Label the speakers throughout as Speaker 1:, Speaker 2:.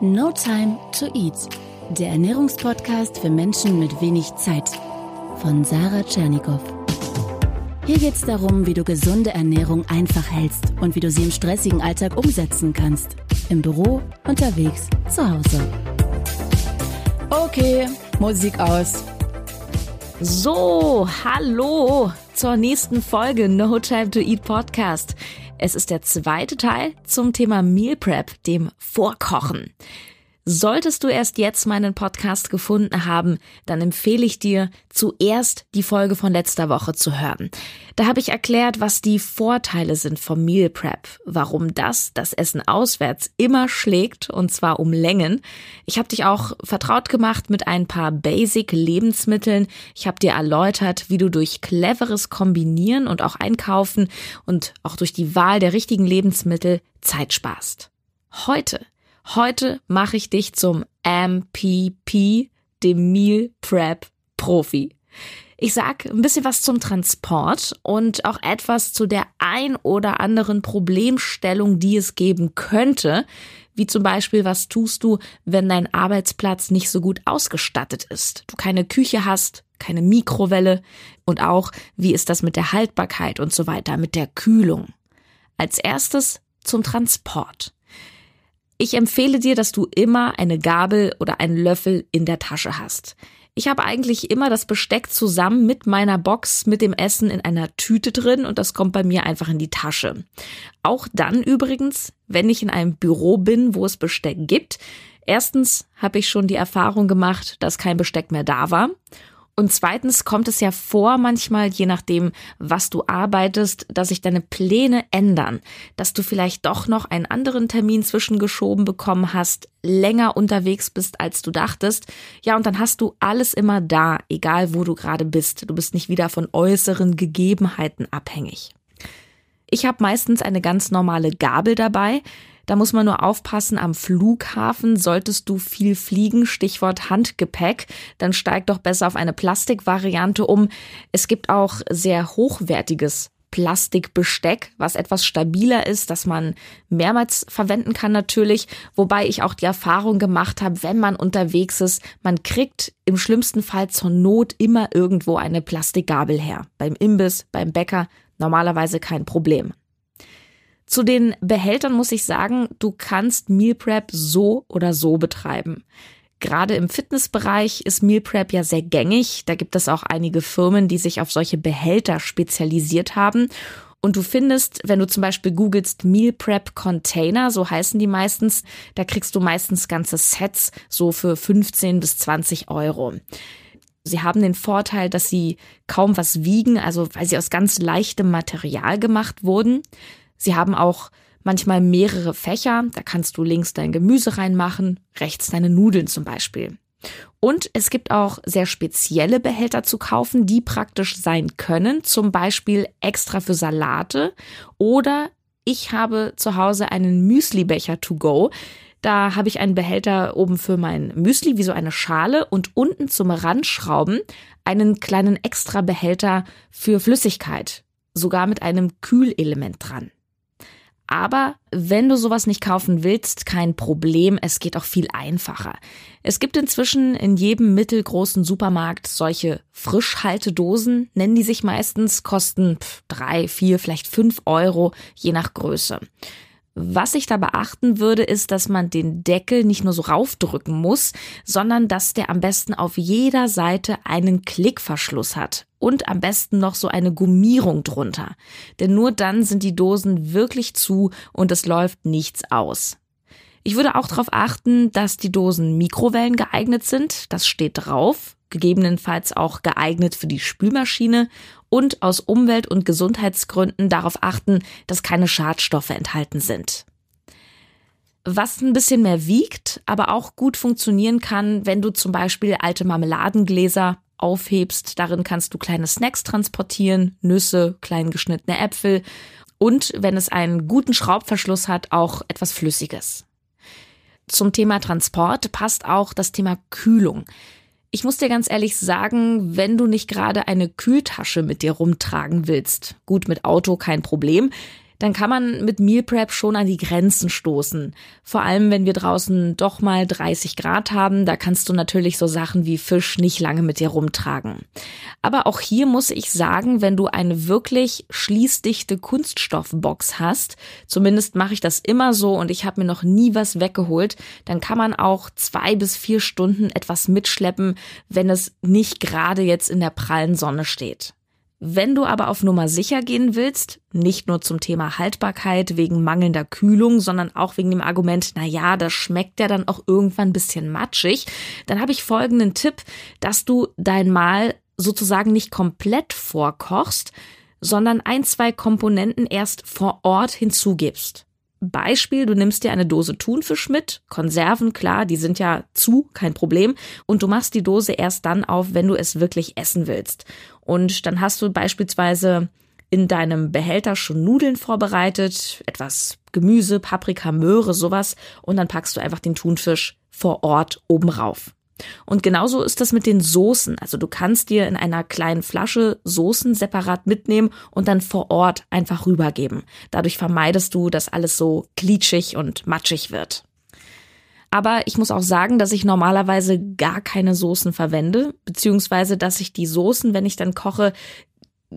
Speaker 1: No Time to Eat, der Ernährungspodcast für Menschen mit wenig Zeit von Sarah Tschernikow. Hier geht es darum, wie du gesunde Ernährung einfach hältst und wie du sie im stressigen Alltag umsetzen kannst. Im Büro, unterwegs, zu Hause. Okay, Musik aus.
Speaker 2: So, hallo zur nächsten Folge No Time to Eat Podcast. Es ist der zweite Teil zum Thema Meal Prep, dem Vorkochen. Solltest du erst jetzt meinen Podcast gefunden haben, dann empfehle ich dir, zuerst die Folge von letzter Woche zu hören. Da habe ich erklärt, was die Vorteile sind vom Meal Prep, warum das das Essen auswärts immer schlägt, und zwar um Längen. Ich habe dich auch vertraut gemacht mit ein paar Basic-Lebensmitteln. Ich habe dir erläutert, wie du durch cleveres Kombinieren und auch Einkaufen und auch durch die Wahl der richtigen Lebensmittel Zeit sparst. Heute Heute mache ich dich zum MPP, dem Meal Prep Profi. Ich sag ein bisschen was zum Transport und auch etwas zu der ein oder anderen Problemstellung, die es geben könnte, wie zum Beispiel, was tust du, wenn dein Arbeitsplatz nicht so gut ausgestattet ist, du keine Küche hast, keine Mikrowelle und auch, wie ist das mit der Haltbarkeit und so weiter, mit der Kühlung. Als erstes zum Transport. Ich empfehle dir, dass du immer eine Gabel oder einen Löffel in der Tasche hast. Ich habe eigentlich immer das Besteck zusammen mit meiner Box mit dem Essen in einer Tüte drin und das kommt bei mir einfach in die Tasche. Auch dann übrigens, wenn ich in einem Büro bin, wo es Besteck gibt. Erstens habe ich schon die Erfahrung gemacht, dass kein Besteck mehr da war. Und zweitens kommt es ja vor, manchmal, je nachdem, was du arbeitest, dass sich deine Pläne ändern, dass du vielleicht doch noch einen anderen Termin zwischengeschoben bekommen hast, länger unterwegs bist, als du dachtest. Ja, und dann hast du alles immer da, egal wo du gerade bist. Du bist nicht wieder von äußeren Gegebenheiten abhängig. Ich habe meistens eine ganz normale Gabel dabei. Da muss man nur aufpassen, am Flughafen solltest du viel fliegen, Stichwort Handgepäck, dann steig doch besser auf eine Plastikvariante um. Es gibt auch sehr hochwertiges Plastikbesteck, was etwas stabiler ist, dass man mehrmals verwenden kann natürlich, wobei ich auch die Erfahrung gemacht habe, wenn man unterwegs ist, man kriegt im schlimmsten Fall zur Not immer irgendwo eine Plastikgabel her. Beim Imbiss, beim Bäcker normalerweise kein Problem. Zu den Behältern muss ich sagen, du kannst Meal Prep so oder so betreiben. Gerade im Fitnessbereich ist Meal Prep ja sehr gängig. Da gibt es auch einige Firmen, die sich auf solche Behälter spezialisiert haben. Und du findest, wenn du zum Beispiel googelst Meal Prep Container, so heißen die meistens, da kriegst du meistens ganze Sets so für 15 bis 20 Euro. Sie haben den Vorteil, dass sie kaum was wiegen, also weil sie aus ganz leichtem Material gemacht wurden. Sie haben auch manchmal mehrere Fächer. Da kannst du links dein Gemüse reinmachen, rechts deine Nudeln zum Beispiel. Und es gibt auch sehr spezielle Behälter zu kaufen, die praktisch sein können, zum Beispiel extra für Salate oder ich habe zu Hause einen Müslibecher to go. Da habe ich einen Behälter oben für mein Müsli, wie so eine Schale und unten zum Randschrauben einen kleinen extra Behälter für Flüssigkeit, sogar mit einem Kühlelement dran. Aber wenn du sowas nicht kaufen willst, kein Problem, es geht auch viel einfacher. Es gibt inzwischen in jedem mittelgroßen Supermarkt solche Frischhaltedosen, nennen die sich meistens, kosten drei, vier, vielleicht fünf Euro, je nach Größe. Was ich da beachten würde, ist, dass man den Deckel nicht nur so raufdrücken muss, sondern dass der am besten auf jeder Seite einen Klickverschluss hat und am besten noch so eine Gummierung drunter. Denn nur dann sind die Dosen wirklich zu und es läuft nichts aus. Ich würde auch darauf achten, dass die Dosen Mikrowellen geeignet sind. Das steht drauf. Gegebenenfalls auch geeignet für die Spülmaschine und aus Umwelt- und Gesundheitsgründen darauf achten, dass keine Schadstoffe enthalten sind. Was ein bisschen mehr wiegt, aber auch gut funktionieren kann, wenn du zum Beispiel alte Marmeladengläser aufhebst. Darin kannst du kleine Snacks transportieren, Nüsse, klein geschnittene Äpfel und wenn es einen guten Schraubverschluss hat, auch etwas Flüssiges. Zum Thema Transport passt auch das Thema Kühlung. Ich muss dir ganz ehrlich sagen, wenn du nicht gerade eine Kühltasche mit dir rumtragen willst, gut mit Auto kein Problem, dann kann man mit Meal Prep schon an die Grenzen stoßen. Vor allem, wenn wir draußen doch mal 30 Grad haben, da kannst du natürlich so Sachen wie Fisch nicht lange mit dir rumtragen. Aber auch hier muss ich sagen, wenn du eine wirklich schließdichte Kunststoffbox hast, zumindest mache ich das immer so und ich habe mir noch nie was weggeholt, dann kann man auch zwei bis vier Stunden etwas mitschleppen, wenn es nicht gerade jetzt in der prallen Sonne steht. Wenn du aber auf Nummer sicher gehen willst, nicht nur zum Thema Haltbarkeit wegen mangelnder Kühlung, sondern auch wegen dem Argument, na ja, das schmeckt ja dann auch irgendwann ein bisschen matschig, dann habe ich folgenden Tipp, dass du dein Mahl sozusagen nicht komplett vorkochst, sondern ein, zwei Komponenten erst vor Ort hinzugibst. Beispiel, du nimmst dir eine Dose Thunfisch mit, Konserven, klar, die sind ja zu, kein Problem, und du machst die Dose erst dann auf, wenn du es wirklich essen willst. Und dann hast du beispielsweise in deinem Behälter schon Nudeln vorbereitet, etwas Gemüse, Paprika, Möhre, sowas, und dann packst du einfach den Thunfisch vor Ort oben rauf. Und genauso ist das mit den Soßen. Also du kannst dir in einer kleinen Flasche Soßen separat mitnehmen und dann vor Ort einfach rübergeben. Dadurch vermeidest du, dass alles so glitschig und matschig wird. Aber ich muss auch sagen, dass ich normalerweise gar keine Soßen verwende, beziehungsweise dass ich die Soßen, wenn ich dann koche,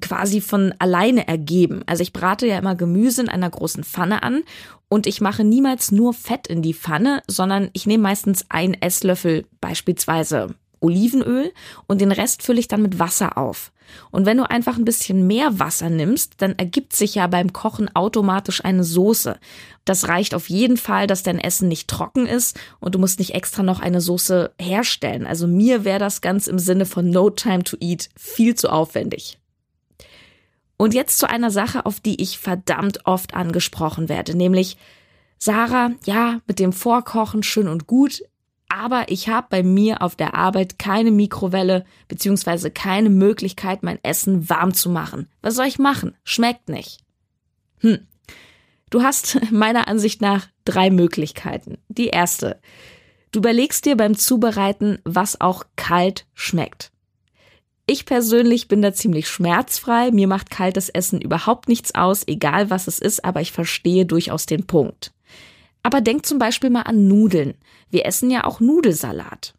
Speaker 2: quasi von alleine ergeben. Also ich brate ja immer Gemüse in einer großen Pfanne an und ich mache niemals nur Fett in die Pfanne, sondern ich nehme meistens einen Esslöffel beispielsweise Olivenöl und den Rest fülle ich dann mit Wasser auf. Und wenn du einfach ein bisschen mehr Wasser nimmst, dann ergibt sich ja beim Kochen automatisch eine Soße. Das reicht auf jeden Fall, dass dein Essen nicht trocken ist und du musst nicht extra noch eine Soße herstellen. Also mir wäre das ganz im Sinne von No Time to Eat viel zu aufwendig. Und jetzt zu einer Sache, auf die ich verdammt oft angesprochen werde, nämlich Sarah, ja, mit dem Vorkochen schön und gut, aber ich habe bei mir auf der Arbeit keine Mikrowelle beziehungsweise keine Möglichkeit, mein Essen warm zu machen. Was soll ich machen? Schmeckt nicht. Hm. Du hast meiner Ansicht nach drei Möglichkeiten. Die erste. Du überlegst dir beim Zubereiten, was auch kalt schmeckt. Ich persönlich bin da ziemlich schmerzfrei. Mir macht kaltes Essen überhaupt nichts aus, egal was es ist, aber ich verstehe durchaus den Punkt. Aber denk zum Beispiel mal an Nudeln. Wir essen ja auch Nudelsalat.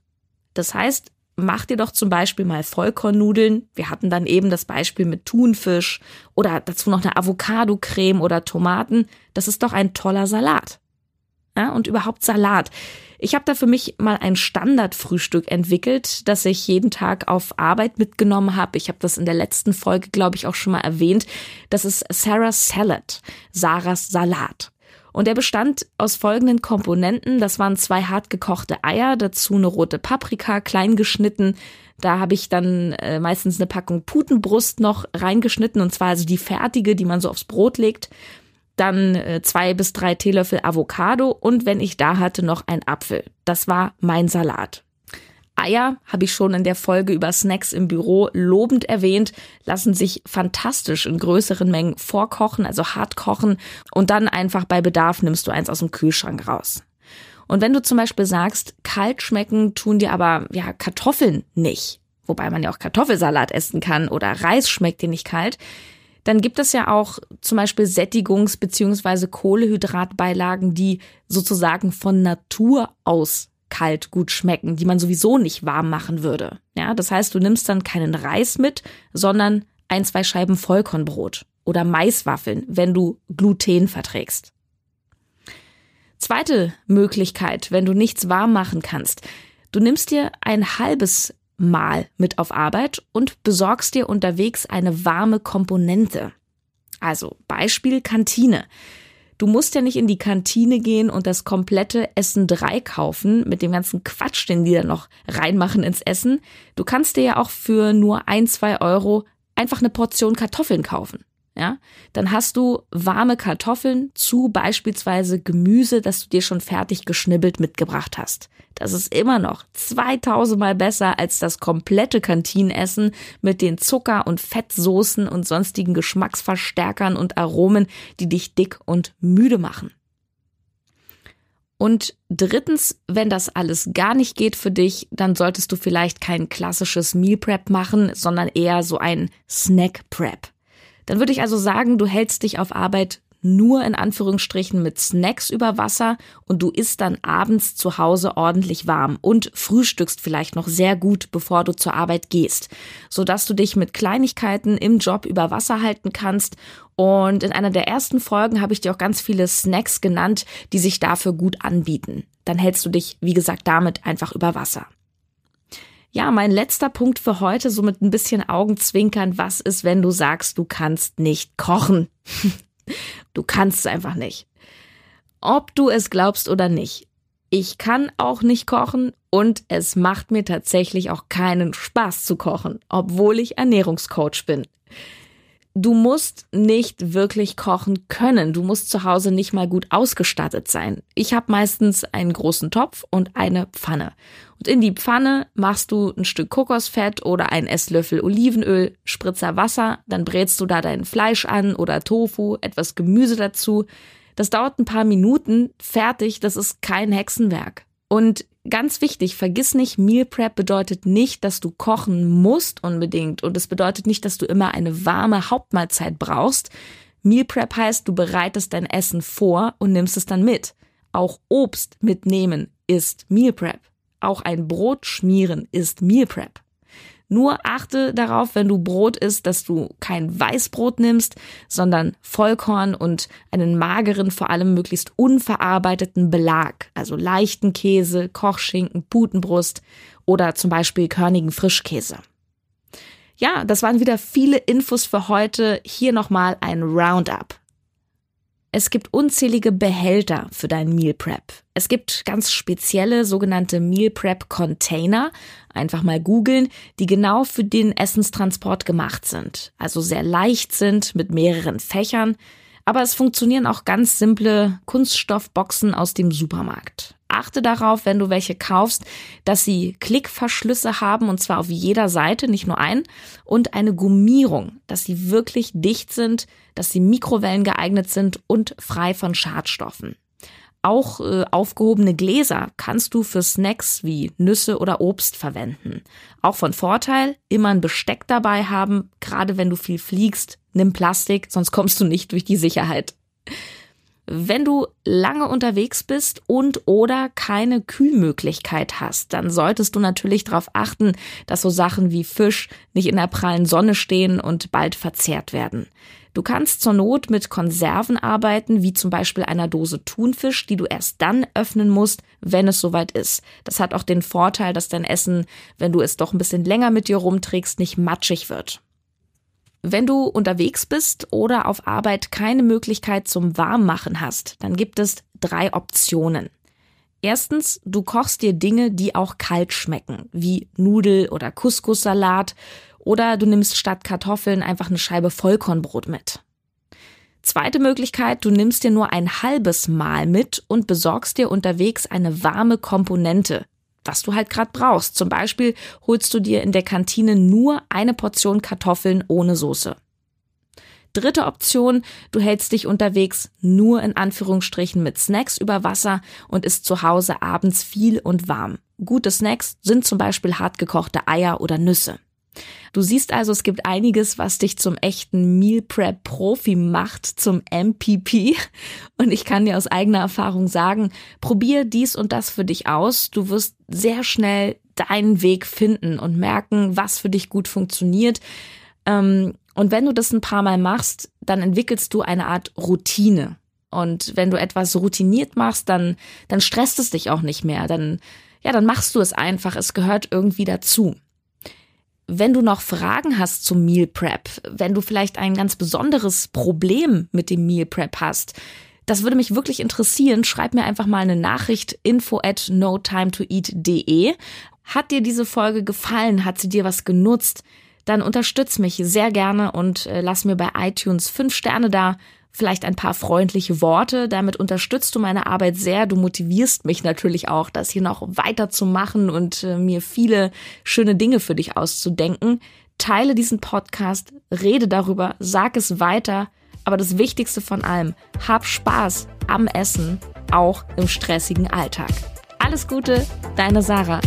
Speaker 2: Das heißt, mach dir doch zum Beispiel mal Vollkornnudeln. Wir hatten dann eben das Beispiel mit Thunfisch oder dazu noch eine Avocado-Creme oder Tomaten. Das ist doch ein toller Salat. Ja, und überhaupt Salat. Ich habe da für mich mal ein Standardfrühstück entwickelt, das ich jeden Tag auf Arbeit mitgenommen habe. Ich habe das in der letzten Folge, glaube ich, auch schon mal erwähnt. Das ist Sarah's Salad, Sarahs Salat. Und er bestand aus folgenden Komponenten. Das waren zwei hart gekochte Eier, dazu eine rote Paprika, klein geschnitten. Da habe ich dann äh, meistens eine Packung Putenbrust noch reingeschnitten, und zwar also die fertige, die man so aufs Brot legt dann äh, zwei bis drei Teelöffel Avocado und wenn ich da hatte, noch ein Apfel. Das war mein Salat. Eier, habe ich schon in der Folge über Snacks im Büro lobend erwähnt, lassen sich fantastisch in größeren Mengen vorkochen, also hart kochen und dann einfach bei Bedarf nimmst du eins aus dem Kühlschrank raus. Und wenn du zum Beispiel sagst, kalt schmecken tun dir aber ja Kartoffeln nicht, wobei man ja auch Kartoffelsalat essen kann oder Reis schmeckt dir nicht kalt, dann gibt es ja auch zum Beispiel Sättigungs- bzw. Kohlehydratbeilagen, die sozusagen von Natur aus kalt gut schmecken, die man sowieso nicht warm machen würde. Ja, das heißt, du nimmst dann keinen Reis mit, sondern ein, zwei Scheiben Vollkornbrot oder Maiswaffeln, wenn du Gluten verträgst. Zweite Möglichkeit, wenn du nichts warm machen kannst. Du nimmst dir ein halbes Mal mit auf Arbeit und besorgst dir unterwegs eine warme Komponente. Also Beispiel Kantine. Du musst ja nicht in die Kantine gehen und das komplette Essen 3 kaufen mit dem ganzen Quatsch, den die da noch reinmachen ins Essen. Du kannst dir ja auch für nur ein, zwei Euro einfach eine Portion Kartoffeln kaufen ja, dann hast du warme Kartoffeln zu beispielsweise Gemüse, das du dir schon fertig geschnibbelt mitgebracht hast. Das ist immer noch 2000 mal besser als das komplette Kantinenessen mit den Zucker- und Fettsoßen und sonstigen Geschmacksverstärkern und Aromen, die dich dick und müde machen. Und drittens, wenn das alles gar nicht geht für dich, dann solltest du vielleicht kein klassisches Meal Prep machen, sondern eher so ein Snack Prep. Dann würde ich also sagen, du hältst dich auf Arbeit nur in Anführungsstrichen mit Snacks über Wasser und du isst dann abends zu Hause ordentlich warm und frühstückst vielleicht noch sehr gut, bevor du zur Arbeit gehst, sodass du dich mit Kleinigkeiten im Job über Wasser halten kannst. Und in einer der ersten Folgen habe ich dir auch ganz viele Snacks genannt, die sich dafür gut anbieten. Dann hältst du dich, wie gesagt, damit einfach über Wasser. Ja, mein letzter Punkt für heute, so mit ein bisschen Augenzwinkern, was ist, wenn du sagst, du kannst nicht kochen? du kannst es einfach nicht. Ob du es glaubst oder nicht. Ich kann auch nicht kochen und es macht mir tatsächlich auch keinen Spaß zu kochen, obwohl ich Ernährungscoach bin du musst nicht wirklich kochen können. Du musst zu Hause nicht mal gut ausgestattet sein. Ich habe meistens einen großen Topf und eine Pfanne. Und in die Pfanne machst du ein Stück Kokosfett oder ein Esslöffel Olivenöl, Spritzer Wasser, dann brätst du da dein Fleisch an oder Tofu, etwas Gemüse dazu. Das dauert ein paar Minuten, fertig, das ist kein Hexenwerk. Und ganz wichtig, vergiss nicht, Meal Prep bedeutet nicht, dass du kochen musst unbedingt und es bedeutet nicht, dass du immer eine warme Hauptmahlzeit brauchst. Meal Prep heißt, du bereitest dein Essen vor und nimmst es dann mit. Auch Obst mitnehmen ist Meal Prep. Auch ein Brot schmieren ist Meal Prep. Nur achte darauf, wenn du Brot isst, dass du kein Weißbrot nimmst, sondern Vollkorn und einen mageren, vor allem möglichst unverarbeiteten Belag, also leichten Käse, Kochschinken, Putenbrust oder zum Beispiel körnigen Frischkäse. Ja, das waren wieder viele Infos für heute. Hier nochmal ein Roundup. Es gibt unzählige Behälter für dein Meal Prep. Es gibt ganz spezielle sogenannte Meal Prep Container. Einfach mal googeln, die genau für den Essenstransport gemacht sind. Also sehr leicht sind mit mehreren Fächern. Aber es funktionieren auch ganz simple Kunststoffboxen aus dem Supermarkt. Achte darauf, wenn du welche kaufst, dass sie Klickverschlüsse haben und zwar auf jeder Seite, nicht nur ein, und eine Gummierung, dass sie wirklich dicht sind, dass sie Mikrowellen geeignet sind und frei von Schadstoffen. Auch äh, aufgehobene Gläser kannst du für Snacks wie Nüsse oder Obst verwenden. Auch von Vorteil, immer ein Besteck dabei haben, gerade wenn du viel fliegst, nimm Plastik, sonst kommst du nicht durch die Sicherheit. Wenn du lange unterwegs bist und oder keine Kühlmöglichkeit hast, dann solltest du natürlich darauf achten, dass so Sachen wie Fisch nicht in der prallen Sonne stehen und bald verzehrt werden. Du kannst zur Not mit Konserven arbeiten, wie zum Beispiel einer Dose Thunfisch, die du erst dann öffnen musst, wenn es soweit ist. Das hat auch den Vorteil, dass dein Essen, wenn du es doch ein bisschen länger mit dir rumträgst, nicht matschig wird. Wenn du unterwegs bist oder auf Arbeit keine Möglichkeit zum Warmmachen hast, dann gibt es drei Optionen. Erstens, du kochst dir Dinge, die auch kalt schmecken, wie Nudel- oder Couscous-Salat oder du nimmst statt Kartoffeln einfach eine Scheibe Vollkornbrot mit. Zweite Möglichkeit, du nimmst dir nur ein halbes Mal mit und besorgst dir unterwegs eine warme Komponente, was du halt gerade brauchst. Zum Beispiel holst du dir in der Kantine nur eine Portion Kartoffeln ohne Soße. Dritte Option, du hältst dich unterwegs nur in Anführungsstrichen mit Snacks über Wasser und isst zu Hause abends viel und warm. Gute Snacks sind zum Beispiel hartgekochte Eier oder Nüsse. Du siehst also, es gibt einiges, was dich zum echten Meal Prep Profi macht, zum MPP. Und ich kann dir aus eigener Erfahrung sagen, probier dies und das für dich aus. Du wirst sehr schnell deinen Weg finden und merken, was für dich gut funktioniert. Ähm, und wenn du das ein paar Mal machst, dann entwickelst du eine Art Routine. Und wenn du etwas routiniert machst, dann, dann stresst es dich auch nicht mehr. Dann, ja, dann machst du es einfach. Es gehört irgendwie dazu. Wenn du noch Fragen hast zum Meal Prep, wenn du vielleicht ein ganz besonderes Problem mit dem Meal Prep hast, das würde mich wirklich interessieren. Schreib mir einfach mal eine Nachricht info at notimetoeat.de. Hat dir diese Folge gefallen? Hat sie dir was genutzt? Dann unterstütz mich sehr gerne und äh, lass mir bei iTunes fünf Sterne da vielleicht ein paar freundliche Worte. Damit unterstützt du meine Arbeit sehr. Du motivierst mich natürlich auch, das hier noch weiter zu machen und äh, mir viele schöne Dinge für dich auszudenken. Teile diesen Podcast, rede darüber, sag es weiter. Aber das Wichtigste von allem, hab Spaß am Essen, auch im stressigen Alltag. Alles Gute, deine Sarah.